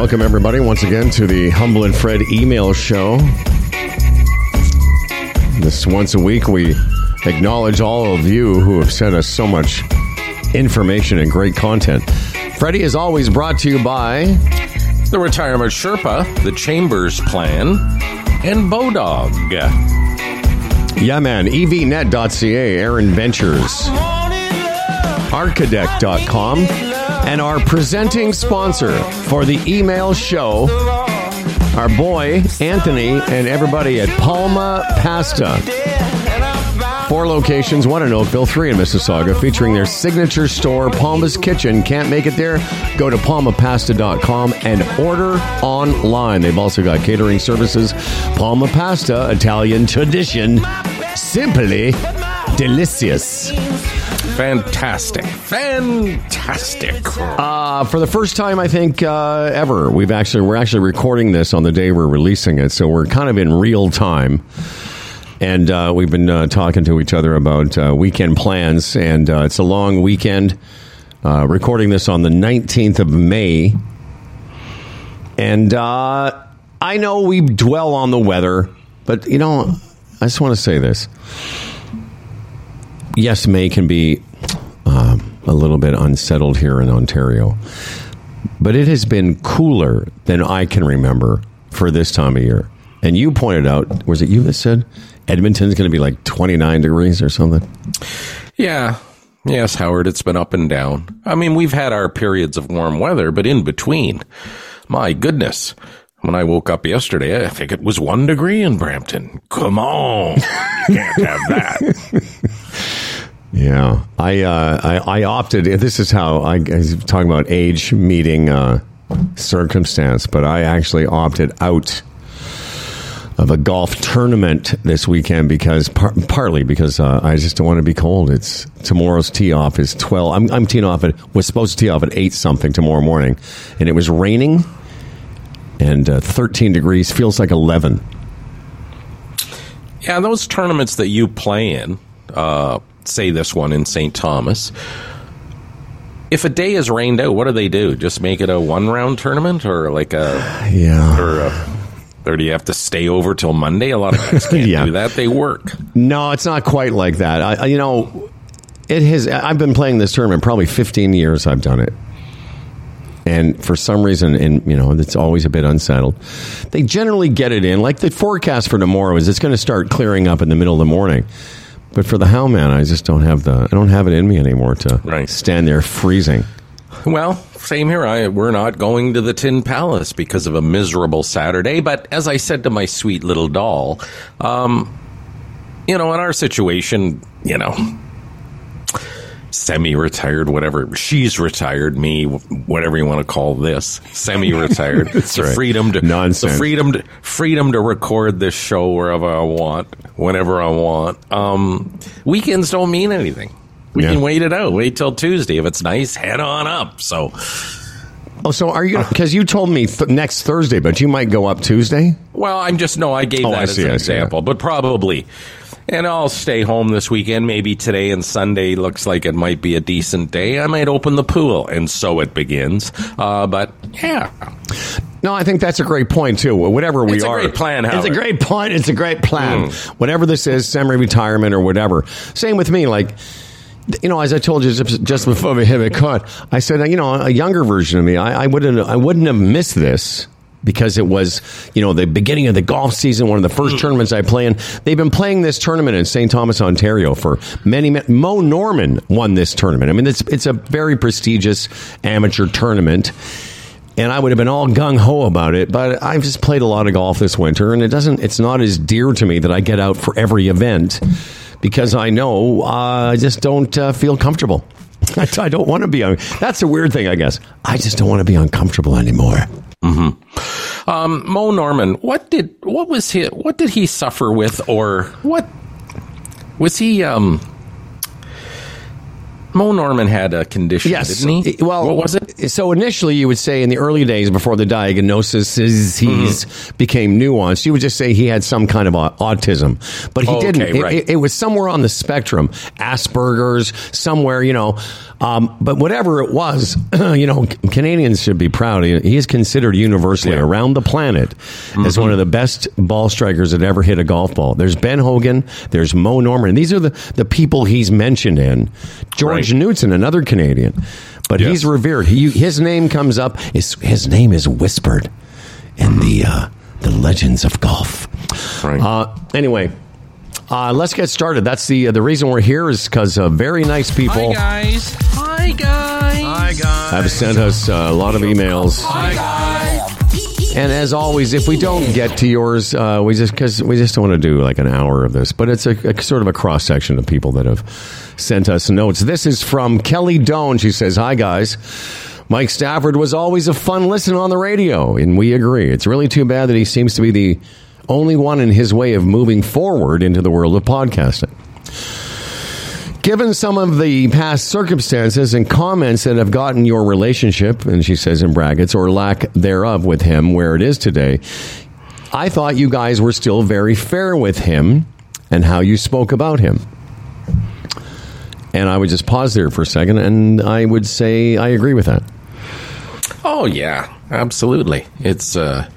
Welcome, everybody, once again to the Humble and Fred email show. This once a week, we acknowledge all of you who have sent us so much information and great content. Freddie is always brought to you by the Retirement Sherpa, the Chambers Plan, and Bodog. Yeah, man. EVNet.ca, Aaron Ventures, Architect.com, and our presenting sponsor for the email show, our boy Anthony and everybody at Palma Pasta. Four locations, one in Oakville, three in Mississauga, featuring their signature store, Palma's Kitchen. Can't make it there? Go to palmapasta.com and order online. They've also got catering services. Palma Pasta, Italian tradition, simply delicious. Fantastic. Fantastic. Uh, for the first time, I think uh, ever, we've actually we're actually recording this on the day we're releasing it, so we're kind of in real time. And uh, we've been uh, talking to each other about uh, weekend plans, and uh, it's a long weekend. Recording this on the 19th of May. And I know we dwell on the weather, but, you know, I just want to say this. Yes, May can be um, a little bit unsettled here in Ontario, but it has been cooler than I can remember for this time of year. And you pointed out, was it you that said Edmonton's going to be like 29 degrees or something? Yeah. Yes, Howard, it's been up and down. I mean, we've had our periods of warm weather, but in between, my goodness. When I woke up yesterday, I think it was one degree in Brampton. Come on. You can't have that. Yeah, I, uh, I I opted. This is how I, I was talking about age meeting uh, circumstance, but I actually opted out of a golf tournament this weekend because par- partly because uh, I just don't want to be cold. It's tomorrow's tee off is twelve. I'm, I'm teeing off at was supposed to tee off at eight something tomorrow morning, and it was raining and uh, 13 degrees. Feels like 11. Yeah, those tournaments that you play in, uh, say this one in St. Thomas. If a day is rained out, what do they do? Just make it a one round tournament or like a Yeah. or a or do you have to stay over till Monday? A lot of guys can't Yeah. do that. They work. No, it's not quite like that. I, you know, it has. I've been playing this tournament probably 15 years. I've done it, and for some reason, and you know, it's always a bit unsettled. They generally get it in. Like the forecast for tomorrow is, it's going to start clearing up in the middle of the morning. But for the how man, I just don't have the. I don't have it in me anymore to Right. stand there freezing. Well, same here. I we're not going to the Tin Palace because of a miserable Saturday. But as I said to my sweet little doll, um, you know, in our situation, you know, semi-retired, whatever. She's retired. Me, whatever you want to call this, semi-retired. That's the right. freedom to Nonsense. The freedom to freedom to record this show wherever I want, whenever I want. Um, weekends don't mean anything. We Yeah. can wait it out. Wait till Tuesday. If it's nice, head on up. So, Oh, so are you? Because you told me th- next Thursday, but you might go up Tuesday. well, I'm just no. I gave Oh, that I as see, an I example, but probably. And I'll stay home this weekend. Maybe today and Sunday looks like it might be a decent day. I might open the pool, and so it begins. Uh, but yeah, No, I think that's a great point too. Whatever we are. It's a are, great plan, It's a great point. It's a great plan. Mm. Whatever this is, semi-retirement or whatever. Same with me. Like, you know, as I told you just, before we hit it caught, I said, you know, a younger version of me, I, I wouldn't, I wouldn't have missed this. Because it was, you know, the beginning of the golf season, one of the first tournaments I play in. They've been playing this tournament in St. Thomas, Ontario for many, many. Moe Norman won this tournament. I mean, it's it's a very prestigious amateur tournament and I would have been all gung ho about it. But I've just played a lot of golf this winter, and it doesn't. It's not as dear to me that I get out for every event because I know uh, I just don't uh, feel comfortable. I, I don't want to be. Un- That's a weird thing, I guess. I just don't want to be uncomfortable anymore. Um, Moe Norman. What did what was he? What did he suffer with, or what was he? Um, Moe Norman had a condition, Yes. didn't he? Well, what was it? So initially, you would say in the early days before the diagnosis is he's Mm-hmm. became nuanced, you would just say he had some kind of autism, but he okay, didn't. Right. It, it was somewhere on the spectrum, Asperger's, somewhere, you know. Um, but whatever it was, you know, Canadians should be proud. He is considered universally Yeah. around the planet as one of the best ball strikers that ever hit a golf ball. There's Ben Hogan, there's Moe Norman. These are the, the people he's mentioned in. George Right. Knudson, another Canadian. But Yes. he's revered. He, his name comes up. His, his name is whispered in the uh, the legends of golf. Right. Uh, anyway, uh, let's get started. That's the uh, the reason we're here is because uh, very nice people Hi guys. Hi guys. Hi guys. have sent us uh, a lot of emails. Hi guys. And as always, if we don't get to yours, uh, we just because we just don't want to do like an hour of this. But it's a, a sort of a cross section of people that have sent us notes. This is from Kelly Doan. She says, "Hi guys." Mike Stafford was always a fun listen on the radio, and we agree. It's really too bad that he seems to be the only one in his way of moving forward into the world of podcasting. Given some of the past circumstances and comments that have gotten your relationship, and she says in brackets, or lack thereof with him where it is today, I thought you guys were still very fair with him and how you spoke about him. And I would just pause there for a second, and I would say I agree with that. Oh yeah, absolutely. It's uh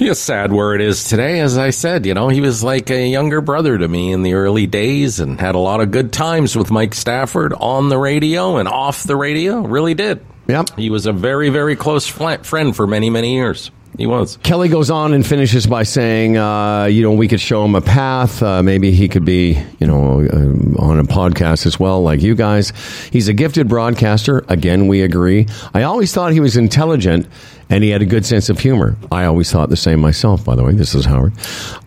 It's sad where it is today. As I said, you know, he was like a younger brother to me in the early days and had a lot of good times with Mike Stafford on the radio and off the radio. Really did. Yep. He was a very, very close friend for many, many years. He was. Kelly goes on and finishes by saying, uh, you know, we could show him a path. Uh, maybe he could be, you know, uh, on a podcast as well, like you guys. He's a gifted broadcaster. Again, we agree. I always thought he was intelligent and he had a good sense of humor. I always thought the same myself, by the way. This is Howard.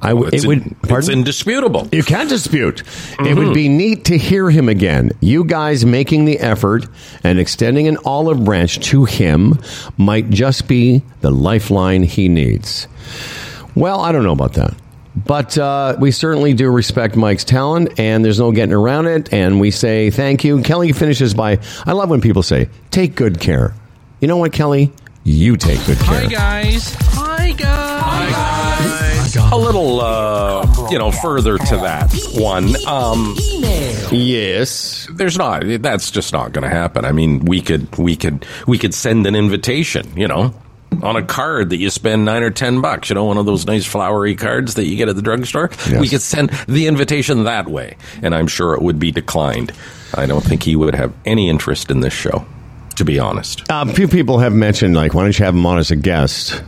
I w- It's, it would, in- it's indisputable. You can't dispute. It would be neat to hear him again. You guys making the effort and extending an olive branch to him might just be the lifeline he needs. Well, I don't know about that. But uh, we certainly do respect Mike's talent, and there's no getting around it. And we say thank you. Kelly finishes by I love when people say, take good care. You know what, Kelly? You take good care. Hi guys. Hi guys. Hi guys. A little, uh, you know, further to that one. Um, Yes. there's not. That's just not going to happen. I mean, we could, we could, we could send an invitation. You know, on a card that you spend nine or ten bucks. You know, one of those nice flowery cards that you get at the drugstore. Yes. We could send the invitation that way, and I'm sure it would be declined. I don't think he would have any interest in this show. To be honest, Uh, a few people have mentioned, like, why don't you have him on as a guest?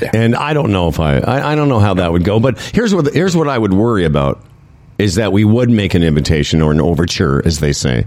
Yeah. And I don't know if I, I, I don't know how that would go. But here's what here's what I would worry about is that we would make an invitation or an overture, as they say,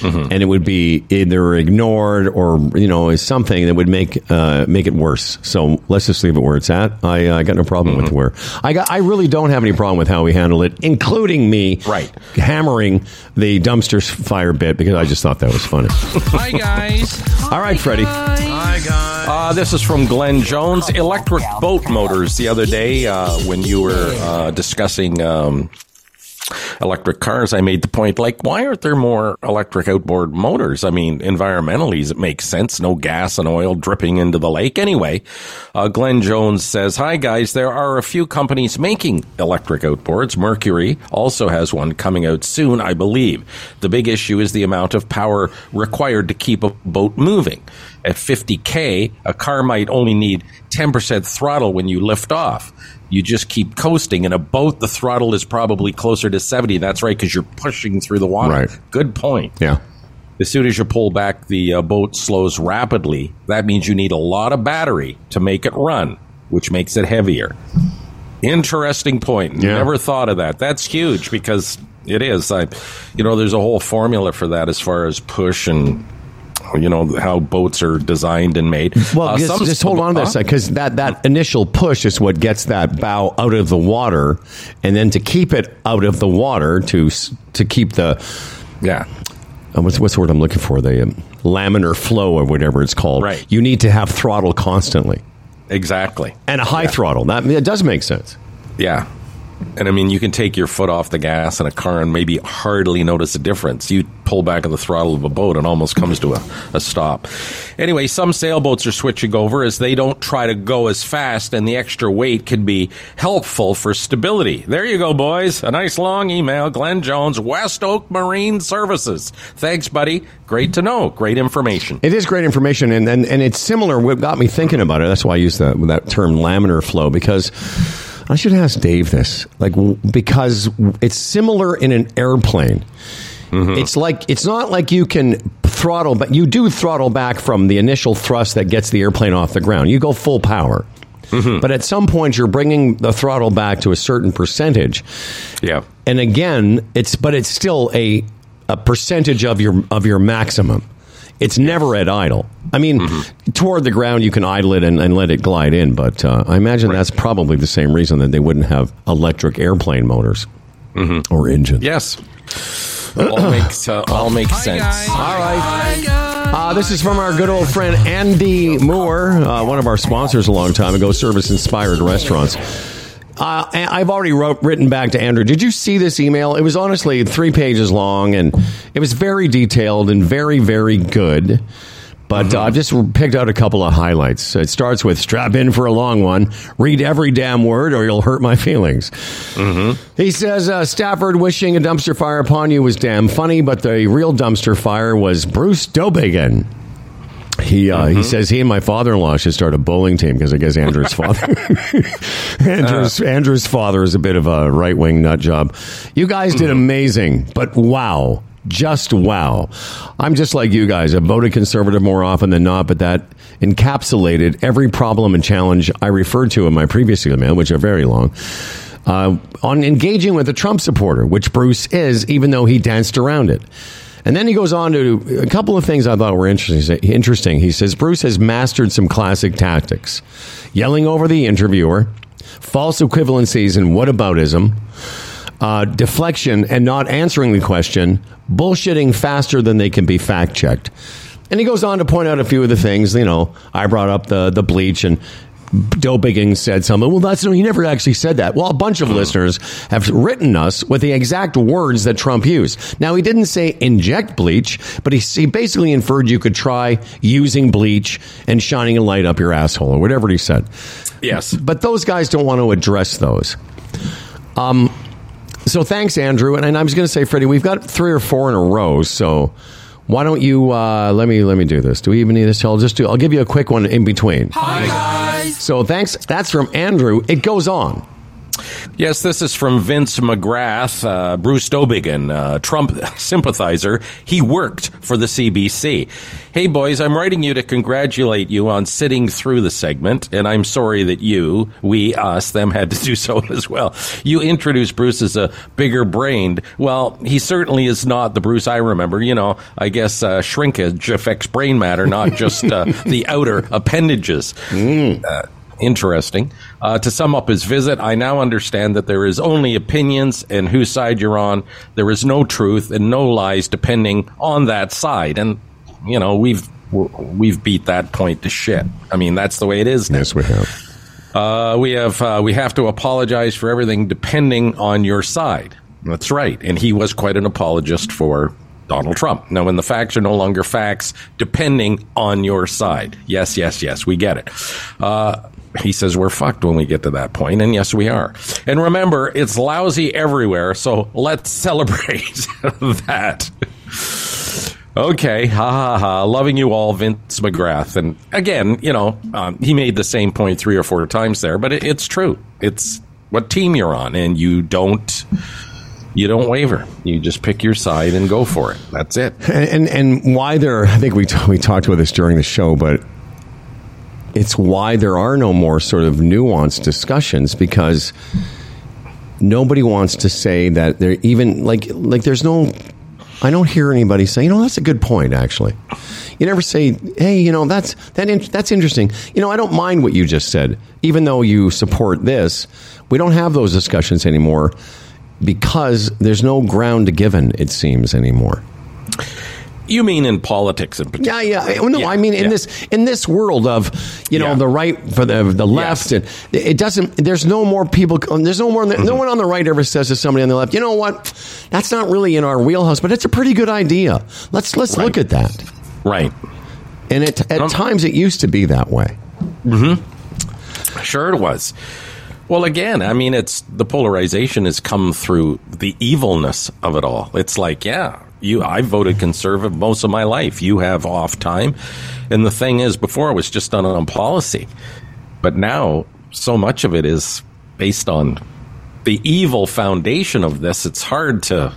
Mm-hmm. and it would be either ignored or you know something that would make uh, make it worse. So let's just leave it where it's at. I, I got no problem Mm-hmm. with where I got. I really don't have any problem with how we handle it, including me Right. hammering the dumpster fire bit because I just thought that was funny. Hi guys. All right, Freddie. Hi guys. Uh, this is from Glenn Jones. Electric boat motors. The other day, uh, when you were uh, discussing um, electric cars, I made the point like, why aren't there more electric outboard motors? I mean, environmentally, it makes sense. No gas and oil dripping into the lake. Anyway, uh, Glenn Jones says, Hi, guys. There are a few companies making electric outboards. Mercury also has one coming out soon, I believe. The big issue is the amount of power required to keep a boat moving. At 50K, a car might only need 10% throttle when you lift off. You just keep coasting. In a boat, the throttle is probably closer to 70. That's right, because you're pushing through the water. Right. Good point. Yeah. As soon as you pull back, the uh, boat slows rapidly. That means you need a lot of battery to make it run, which makes it heavier. Interesting point. Yeah. Never thought of that. That's huge because it is. I, you know, there's a whole formula for that as far as push and you know how boats are designed and made. Well, Uh, just, just hold on to this because that, that initial push is what gets that bow out of the water, and then to keep it out of the water to to keep the Yeah. uh, what's what's the word I'm looking for the um, laminar flow or whatever it's called. Right. You need to have throttle constantly Exactly. and a high throttle. That it does make sense. Yeah. And I mean, you can take your foot off the gas in a car and maybe hardly notice a difference. You pull back on the throttle of a boat and almost comes to a, a stop. Anyway, some sailboats are switching over as they don't try to go as fast, and the extra weight can be helpful for stability. There you go, boys. A nice long email. Glenn Jones, West Oak Marine Services. Thanks, buddy. Great to know. Great information. It is great information, and, and, and it's similar. What got me thinking about it, that's why I use that, that term laminar flow, because I should ask Dave this, like because it's similar in an airplane. Mm-hmm. It's like it's not like you can throttle, but you do throttle back from the initial thrust that gets the airplane off the ground. You go full power. Mm-hmm. But at some point, you're bringing the throttle back to a certain percentage, Yeah. and again, it's but it's still a a percentage of your of your maximum. It's never at idle. I mean, toward the ground, you can idle it and, and let it glide in, but uh, I imagine that's probably the same reason that they wouldn't have electric airplane motors or engines. Yes. all makes uh, all makes sense. All right. Uh, this is from our good old friend Andy Moore, uh, one of our sponsors a long time ago, Service Inspired Restaurants. Uh, I've already wrote, written back to Andrew. Did you see this email? It was honestly three pages long, and it was very detailed and very, very good. But uh, I've just picked out a couple of highlights. It starts with strap in for a long one. Read every damn word or you'll hurt my feelings. He says uh, Stafford wishing a dumpster fire upon you was damn funny, but the real dumpster fire was Bruce Dowbiggin. He uh, he says he and my father in law should start a bowling team because I guess Andrew's father Andrew's Andrew's father is a bit of a right wing nut job. You guys did amazing, but wow. Just wow. I'm just like you guys. I've voted conservative more often than not, but that encapsulated every problem and challenge I referred to in my previous email, which are very long uh, on engaging with a Trump supporter, which Bruce is, even though he danced around it. And then he goes on to a couple of things I thought were interesting. Interesting. He says Bruce has mastered some classic tactics: yelling over the interviewer, false equivalencies and whataboutism, uh, deflection and not answering the question, bullshitting faster than they can be fact checked. And he goes on to point out a few of the things. You know, I brought up the the bleach and Dowbiggin said something. Well, that's no, he never actually said that. Well, a bunch of listeners have written us with the exact words that Trump used. Now, he didn't say inject bleach, but he, he basically inferred you could try using bleach and shining a light up your asshole or whatever he said. Yes. But those guys don't want to address those. Um, so thanks, Andrew. And, and I was going to say, Freddie, we've got three or four in a row. So why don't you uh, let me let me do this? Do we even need this? I'll just do. I'll give you a quick one in between. Hi, guys. So thanks. That's from Andrew. It goes on. Yes, this is from Vince McGrath, uh, Bruce Dowbiggin, uh, Trump sympathizer. He worked for the CBC. Hey, boys, I'm writing you to congratulate you on sitting through the segment, and I'm sorry that you, we, us, them had to do so as well. You introduced Bruce as a bigger brained. Well, he certainly is not the Bruce I remember. You know, I guess uh, shrinkage affects brain matter, not just uh, the outer appendages. Uh, interesting. Uh, to sum up his visit, I now understand that there is only opinions and whose side you're on. There is no truth and no lies depending on that side. And, you know, we've, we've beat that point to shit. I mean, that's the way it is now. Yes, we have. Uh, we have uh, we have to apologize for everything depending on your side. That's right, and he was quite an apologist for Donald Trump. Now, when the facts are no longer facts, depending on your side. Yes, yes, yes, we get it. Uh, he says we're fucked when we get to that point, and yes, we are. And remember, it's lousy everywhere, so let's celebrate that. Okay, ha ha ha. Loving you all, Vince McGrath. And again, you know, um, he made the same point three or four times there, but it, it's true. It's what team you're on, and you don't you don't waver. You just pick your side and go for it. That's it. And, and and why there? I think we t- we talked about this during the show, but it's why there are no more sort of nuanced discussions because nobody wants to say that they're even like like there's no. I don't hear anybody say, you know, that's a good point. Actually, you never say, hey, you know, that's that in, that's interesting. You know, I don't mind what you just said, even though you support this. We don't have those discussions anymore because there's no ground given. It seems anymore. You mean in politics in particular? Yeah, yeah. No, Yeah, I mean in yeah. this in this world of you know Yeah. the right for the the left, and it doesn't. There's no more people. There's no more. Mm-hmm. No one on the right ever says to somebody on the left, you know what? That's not really in our wheelhouse, but it's a pretty good idea. Let's let's look at that. Right. And it, at Um, times it used to be that way. Hmm. Sure, it was. Well, again, I mean, it's the polarization has come through the evilness of it all. It's like, yeah, you, I voted conservative most of my life. You have off time, and the thing is, before it was just done on policy, but now so much of it is based on the evil foundation of this. It's hard to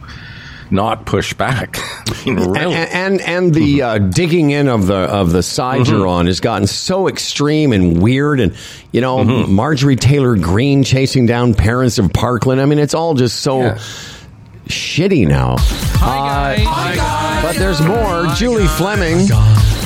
not push back. I mean, really. And and, and the uh, digging in of the of the side Mm-hmm. you're on has gotten so extreme and weird, and you know Mm-hmm. Marjorie Taylor Greene chasing down parents of Parkland. I mean, it's all just so Yeah. Shitty now. Hi, guys. Hi, guys. But there's more. Julie Fleming,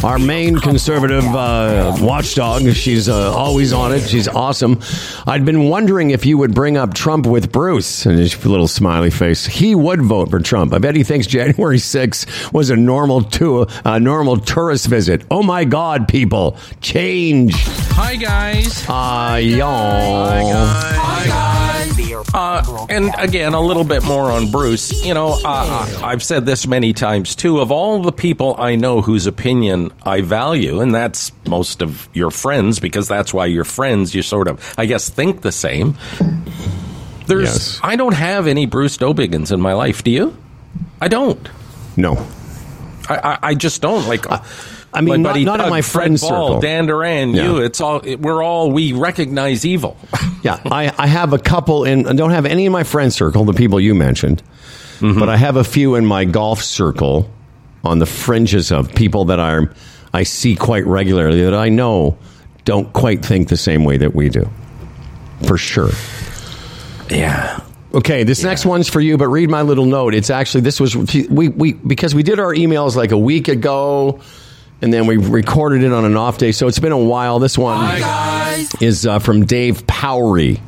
our main conservative uh, watchdog. She's uh, always on it. She's awesome. I'd been wondering if you would bring up Trump with Bruce. And his little smiley face. He would vote for Trump. I bet he thinks January 6th was a normal tour, a normal tourist visit. Oh my God, people, change. Hi, guys. Ah, y'all. Uh, and again, a little bit more on Bruce. You know, uh, I've said this many times too. Of all the people I know whose opinion I value, and that's most of your friends, because that's why you're friends. You sort of, I guess, think the same. There's, Yes. I don't have any Bruce Dowbiggins in my life. Do you? I don't. No. I, I, I just don't like. I mean, not- not in my Fred Ball, circle. Dan Duran, Yeah. you. It's all. We're all. We recognize evil. Yeah, I, I have a couple in. I don't have any in my friend circle, the people you mentioned, Mm-hmm. but I have a few in my golf circle on the fringes of people that are I see quite regularly that I know don't quite think the same way that we do. For sure. yeah. Okay, this next one's for you, but read my little note. It's actually this was we we because we did our emails like a week ago, and then we recorded it on an off day, so it's been a while. This one is uh, from Dave Powery.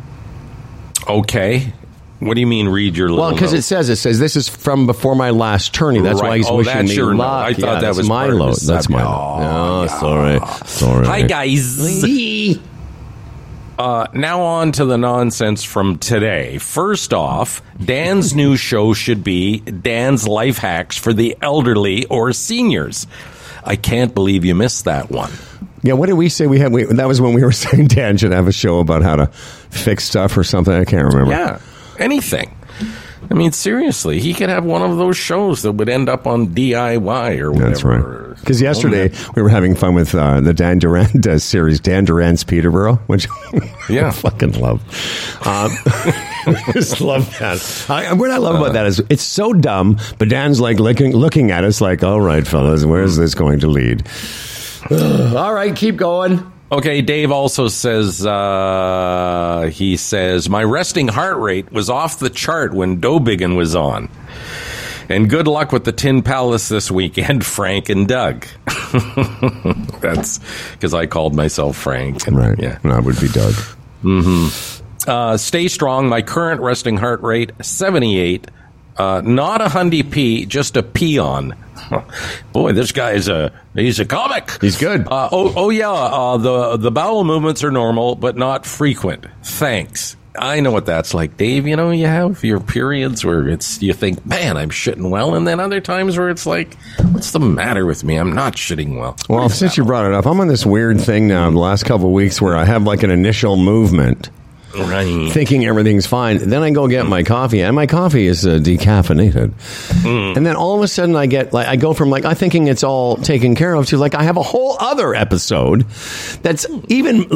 Okay. What do you mean? Read your little Well, because note? it says it says this is from before my last tourney. That's why Right. he's Oh, wishing that's me your note. luck. I thought Yeah, that that's was my part of load. his That's my subject. load. Oh, sorry, sorry. Hi, guys. Uh, now on to the nonsense from today. First off, Dan's new show should be Dan's life hacks for the elderly or seniors. I can't believe you missed that one. Yeah, what did we say we had? We, that was when we were saying Dan should have a show about how to fix stuff or something. I can't remember. Yeah, anything. I mean, seriously, he could have one of those shows that would end up on DIY or whatever. That's right. Because yesterday we were having fun with uh, the Dan Duran uh, series, Dan Duran's Peterborough, which Yeah. I fucking love. Um, just love that. I, what I love about that is it's so dumb, but Dan's like looking looking at us like, "All right, fellas, where's this going to lead?" All right, keep going. Okay, Dave also says, uh, he says, my resting heart rate was off the chart when Dowbiggin was on. And good luck with the Tin Palace this weekend, Frank and Doug. That's because I called myself Frank. and- Right. Yeah. that would be Doug. Uh, stay strong. My current resting heart rate, 78. Uh, not a hundy P, just a peon. Boy, this guy's a he's a comic. He's good. Uh, oh, oh yeah. Uh, the the bowel movements are normal, but not frequent. Thanks. I know what that's like, Dave. You know, you have your periods where it's you think, man, I'm shitting well, and then other times where it's like, what's the matter with me? I'm not shitting well. Well, since you brought it up, I'm on this weird thing now the last couple of weeks where I have like an initial movement. Right. thinking everything's fine. Then I go get my coffee, and my coffee is uh, decaffeinated. And then all of a sudden, I get like I go from like I thinking it's all taken care of to like I have a whole other episode that's even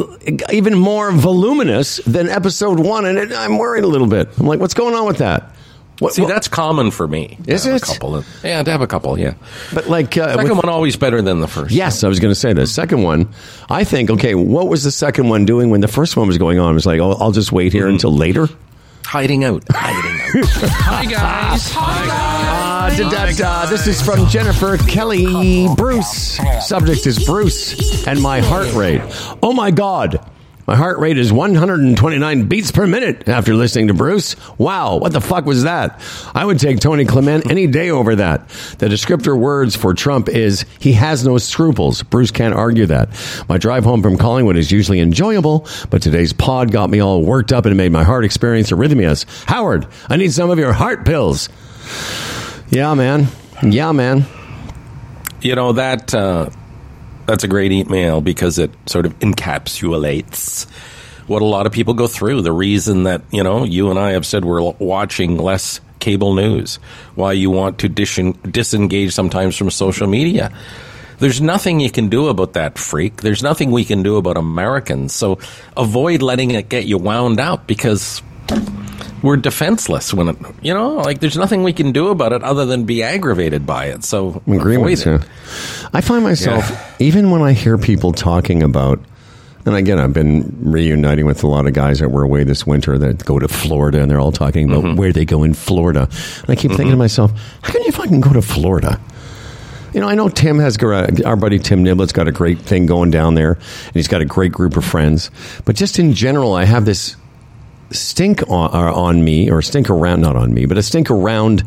even more voluminous than episode one, and it, I'm worried a little bit. I'm like, what's going on with that? What, See, what- that's common for me. Is it? A couple of, yeah, to have a couple. Yeah. but like uh, Second with- one always better than the first. Yes, I was going to say the second one. I think okay. What was the second one doing when the first one was going on? It was like, oh, I'll just wait here until later. Hiding out. Hiding out. Hi, guys. Hi, guys. Uh, da, da, da. This is from Jennifer Kelly Bruce. Subject is Bruce and my heart rate. Oh my God. My heart rate is 129 beats per minute after listening to Bruce. Wow, what the fuck was that? I would take Tony Clement any day over that. The descriptor words for Trump is he has no scruples. Bruce can't argue that. My drive home from Collingwood is usually enjoyable, but today's pod got me all worked up and made my heart experience arrhythmias. Howard, I need some of your heart pills. Yeah, man. Yeah, man. You know that uh, that's a great email because it sort of encapsulates what a lot of people go through. The reason that you know you and I have said we're watching less cable news, why you want to dis- disengage sometimes from social media. There's nothing you can do about that freak. There's nothing we can do about Americans. So avoid letting it get you wound up because we're defenseless when it, you know, like there's nothing we can do about it other than be aggravated by it. So avoid it. yeah. I find myself, even when I hear people talking about, and again, I've been reuniting with a lot of guys that were away this winter that go to Florida, and they're all talking about Mm-hmm. where they go in Florida. And I keep thinking to myself, how can you fucking go to Florida? You know, I know Tim has our buddy Tim Niblett's got a great thing going down there, and he's got a great group of friends. But just in general, I have this stink on, on me, or stink around, not on me, but a stink around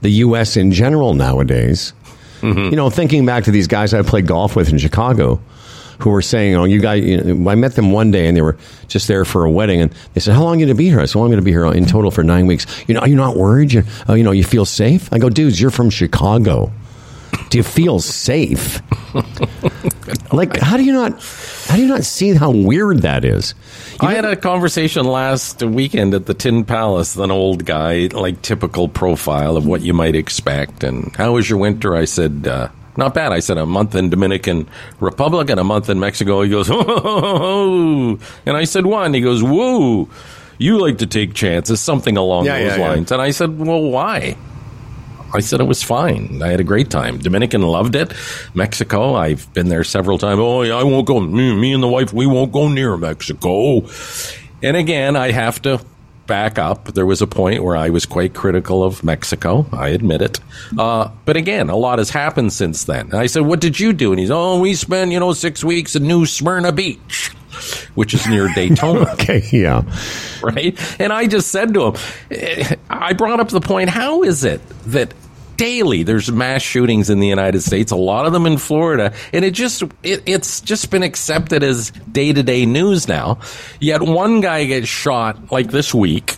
the U.S. in general nowadays. Mm-hmm. You know, thinking back to these guys I played golf with in Chicago who were saying, oh, you guys, you know, I met them one day and they were just there for a wedding. And they said, how long are you going to be here? I said, well, I'm going to be here in total for nine weeks. You know, are you not worried? You, oh, you know, you feel safe? I go, dudes, you're from Chicago. Do you feel safe? like, how do you not, how do you not see how weird that is? I had a conversation last weekend at the Tin Palace. with An old guy, like typical profile of what you might expect. And how was your winter? I said, uh, not bad. I said a month in Dominican Republic and a month in Mexico. He goes, oh, and I said one. He goes, whoa. You like to take chances, something along Yeah, those yeah, yeah. lines. And I said, well, why? I said it was fine. I had a great time. Dominican loved it. Mexico, I've been there several times. Oh, yeah, I won't go. Me, me and the wife, we won't go near Mexico. And again, I have to back up. There was a point where I was quite critical of Mexico. I admit it. Uh, but again, a lot has happened since then. And I said, what did you do? And he's, oh, we spent, you know, six weeks in New Smyrna Beach, which is near Daytona Okay, yeah. right? And I just said to him, I brought up the point, how is it that daily there's mass shootings in the United States, a lot of them in Florida, and it just it, it's just been accepted as day-to-day news now. Yet one guy gets shot like this week.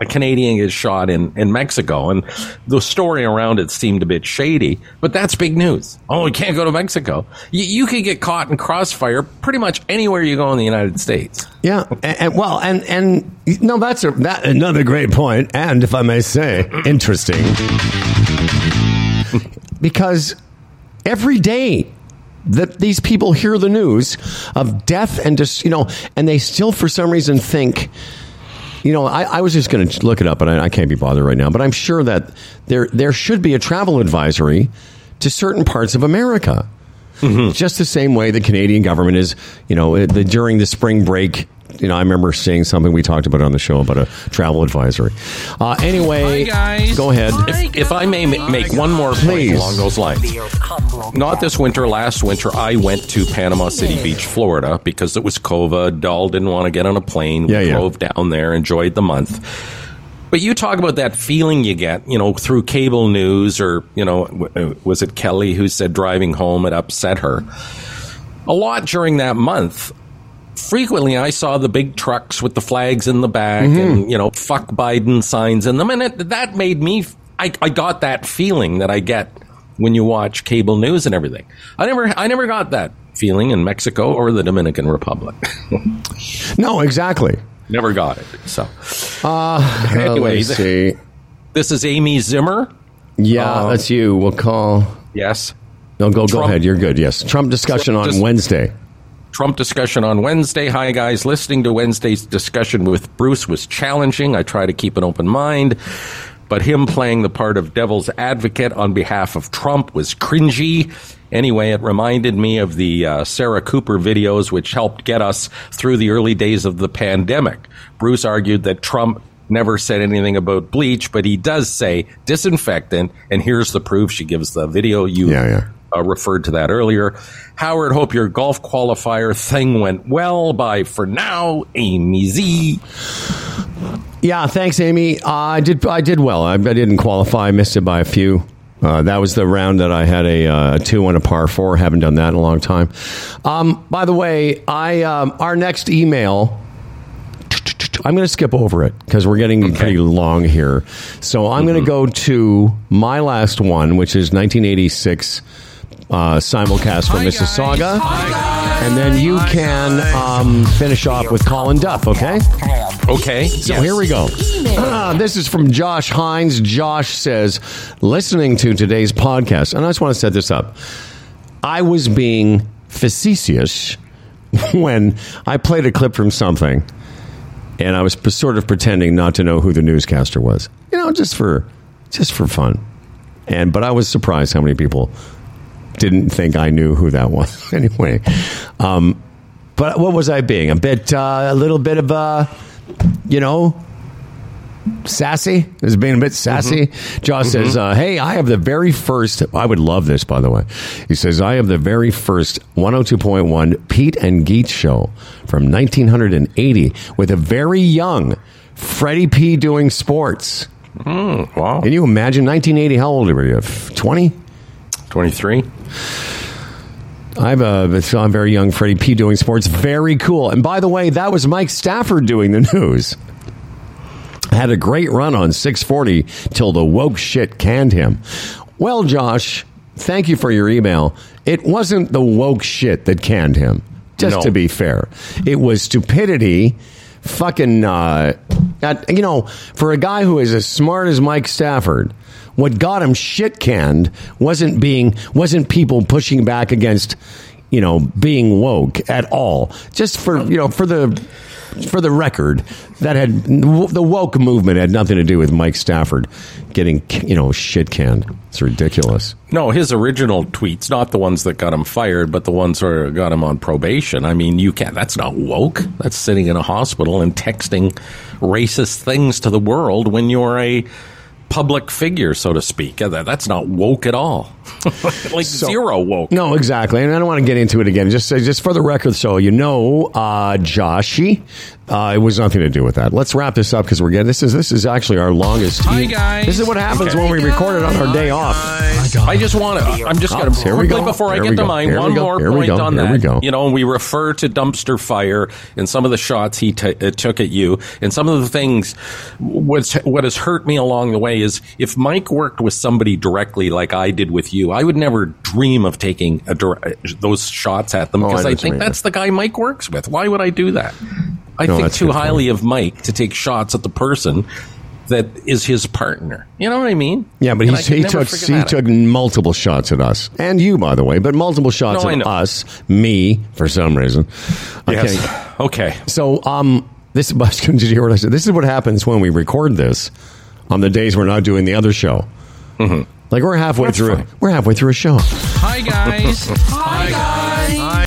A Canadian is shot in, in Mexico, and the story around it seemed a bit shady, but that's big news. Oh, you can't go to Mexico. You, you could get caught in crossfire pretty much anywhere you go in the United States. Yeah, and, and well, and and no, that's a, that another great point, and if I may say, interesting, because every day that these people hear the news of death and just you know, and they still for some reason think. You know, I, I was just going to look it up, but I, I can't be bothered right now. But I'm sure that there there should be a travel advisory to certain parts of America. Mm-hmm. Just the same way the Canadian government is, you know, uh, the, during the spring break. You know, I remember seeing something we talked about on the show about a travel advisory. Uh, anyway, guys. go ahead. Hi. If, if I may ma- make one more point Please. along those lines. Not this winter, last winter, I went to Panama City Beach, Florida, because it was COVID. Doll didn't want to get on a plane. We Yeah, yeah. drove down there, enjoyed the month. But you talk about that feeling you get, you know, through cable news, or, you know, w- uh, was it Kelly who said driving home it upset her? A lot during that month. Frequently, I saw the big trucks with the flags in the back and, you know, fuck Biden signs in them. And it, that made me, I, I got that feeling that I get when you watch cable news and everything. I never, I never got that feeling in Mexico or the Dominican Republic. No, exactly. never got it. So, Uh, Anyway, see. this is Amy Zimmer. Yeah, Uh, that's you. We'll call. Yes. No, go go ahead. You're good. Yes, Trump discussion on Just- Wednesday. Trump discussion on Wednesday. Hi, guys. Listening to Wednesday's discussion with Bruce was challenging. I try to keep an open mind, but him playing the part of devil's advocate on behalf of Trump was cringy. Anyway, it reminded me of the uh, Sarah Cooper videos, which helped get us through the early days of the pandemic. Bruce argued that Trump never said anything about bleach, but he does say disinfectant, and here's the proof. She gives the video. You Yeah, yeah. Uh, referred to that earlier. Howard, hope your golf qualifier thing went well. Bye for now, Amy Z. Yeah, thanks, Amy. Uh, I did. I did well. I, I didn't qualify. I missed it by a few. Uh, that was the round that I had a, uh, a two and a par four. Haven't done that in a long time. Um, by the way, I um, our next email. I'm going to skip over it because we're getting pretty long here. So I'm going to go to my last one, which is 1986 uh, simulcast from Mississauga, and then you can um, finish off with Colin Duff. Okay. Okay. So here we go. Ah, this is from Josh Hines. Josh says, listening to today's podcast, and I just want to set this up. I was being facetious when I played a clip from something, and I was p- sort of pretending not to know who the newscaster was. You know, just for just for fun. And but I was surprised how many people didn't think I knew who that was. anyway, um, but what was I being? A bit, uh, a little bit of a, you know, sassy. Is being a bit sassy. Josh says, uh, "Hey, I have the very first. I would love this, by the way." He says, "I have the very first 102.1 Pete and Geet show from 1980 with a very young Freddie P doing sports." Wow. Can you imagine 1980? How old were you? 20? 23. I have a, saw a very young Freddie P doing sports. Very cool. And by the way, that was Mike Stafford doing the news. Had a great run on 640 till the woke shit canned him. Well, Josh, thank you for your email. It wasn't the woke shit that canned him, just No. to be fair. It was stupidity. Fucking, uh, at, you know, for a guy who is as smart as Mike Stafford, what got him shit canned wasn't being, wasn't people pushing back against, you know, being woke at all. Just for, you know, for the, for the record, that had the woke movement had nothing to do with Mike Stafford getting you know shit canned. It's ridiculous. No, his original tweets, not the ones that got him fired, but the ones that got him on probation. I mean, you can't, that's not woke. That's sitting in a hospital and texting racist things to the world when you're a public figure, so to speak. Uh, That's not woke at all. like zero woke. No, exactly, and I don't want to get into it again. Just just for the record, so you know, uh, Joshy, uh, it was nothing to do with that. Let's wrap this up because we're getting this is this is actually our longest. Hi, guys. This is what happens Okay. when we record it on our day off. I just want to. I'm just going to quickly go. before I get to mine. Here One go. more Here point on Here that. we go. You know, we refer to dumpster fire and some of the shots he t- uh, took at you, and some of the things. What's what has hurt me along the way is if Mike worked with somebody directly, like I did with you, I would never dream of taking a dir- those shots at them Oh, I because I, think that's the guy Mike works with. Why would I do that? I No, think too good highly of Mike to take shots at the person. That is his partner. You know what I mean? Yeah, but And I he, can he took forget he that. took multiple shots at us and you, by the way, but multiple shots No, at us, me for some reason. Okay. Yes. Okay. So, um, this did you hear what I said? This is what happens when we record this on the days we're not doing the other show. Like we're halfway That's through. fine. We're halfway through a show. Hi guys. Hi guys.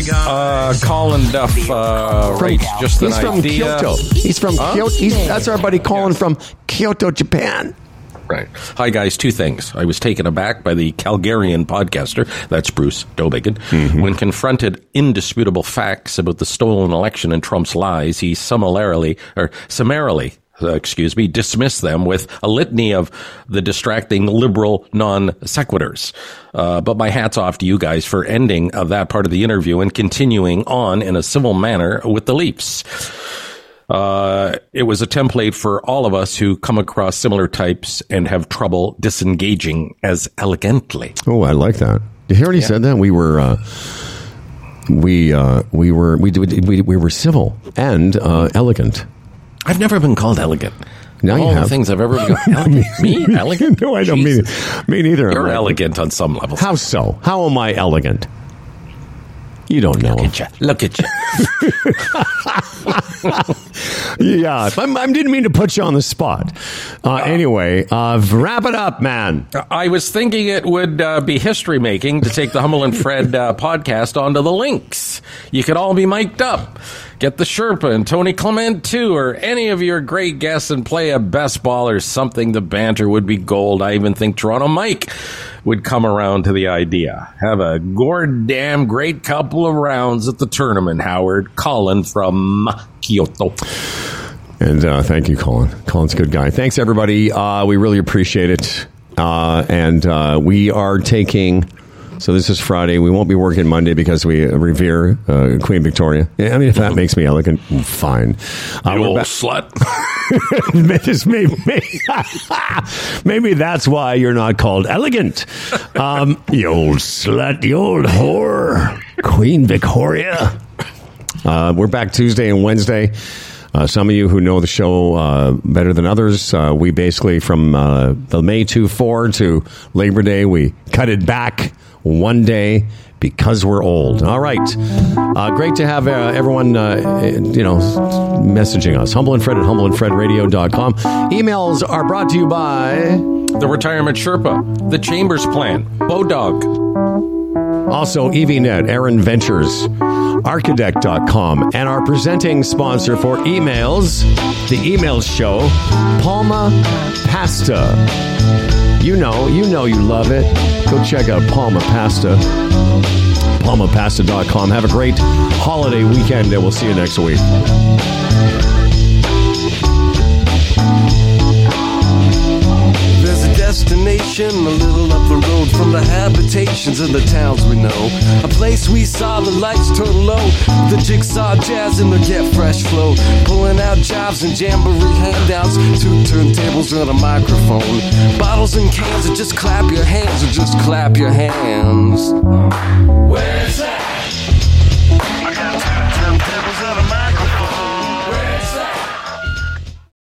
Uh, Colin Duff uh, writes just He's from idea. Kyoto. He's from Kyoto. He's, that's our buddy Colin from Kyoto, Japan. Right. Hi, guys. Two things. I was taken aback by the Calgarian podcaster, that's Bruce Dowbiggin, Mm-hmm. when confronted indisputable facts about the stolen election and Trump's lies. He summarily, or summarily, excuse me, dismiss them with a litany of the distracting liberal non sequiturs. Uh, but my hat's off to you guys for ending uh, that part of the interview and continuing on in a civil manner with the Leafs. Uh, it was a template for all of us who come across similar types and have trouble disengaging as elegantly. Oh, I like that. You already said that we were. Uh, we uh, we were we, we we were civil and uh, elegant. I've never been called elegant. Now you all the things I've ever been called. Elegant? Me? Elegant? no, I don't mean it. Me neither. You're elegant on some levels. How so? How am I elegant? You don't know. Look at you. Look at you. Yeah, I'm, I didn't mean to put you on the spot. Uh, anyway, uh, wrap it up, man. I was thinking it would uh, be history making to take the Humble and Fred uh, podcast onto the links. You could all be mic'd up. Get the Sherpa and Tony Clement too, or any of your great guests and play a best ball or something. The banter would be gold. I even think Toronto Mike would come around to the idea. Have a goddamn great couple of rounds at the tournament, Howard. Colin from Kyoto. And uh, thank you, Colin. Colin's a good guy. Thanks, everybody. Uh, we really appreciate it. Uh, and uh, we are taking. So this is Friday. We won't be working Monday because we revere uh, Queen Victoria. Yeah, I mean, if that makes me elegant, fine. Uh, You old back- slut. This may- may- maybe that's why you're not called elegant. Um, you old slut, you old whore, Queen Victoria. Uh, we're back Tuesday and Wednesday. Uh, some of you who know the show uh, better than others, uh, we basically from uh, the May 2 4 to Labor Day, we cut it back one day because we're old. All right. Uh, great to have uh, everyone, uh, you know, messaging us. Humble and Fred at humbleandfredradio.com. Emails are brought to you by. The Retirement Sherpa. The Chambers Plan. Bodog. Also, EVNet, Aaron Ventures, Architect.com, and our presenting sponsor for emails, the emails show, Palma Pasta. You know, you know you love it. Go check out Palma Pasta, palmapasta.com. Have a great holiday weekend, and we'll see you next week. Destination a little up the road from the habitations of the towns we know. A place we saw the lights turn low. The jigsaw jazz and the get fresh flow. Pulling out jobs and jamboree handouts. Two turntables and a microphone. Bottles and cans, or just clap your hands, or just clap your hands. Where's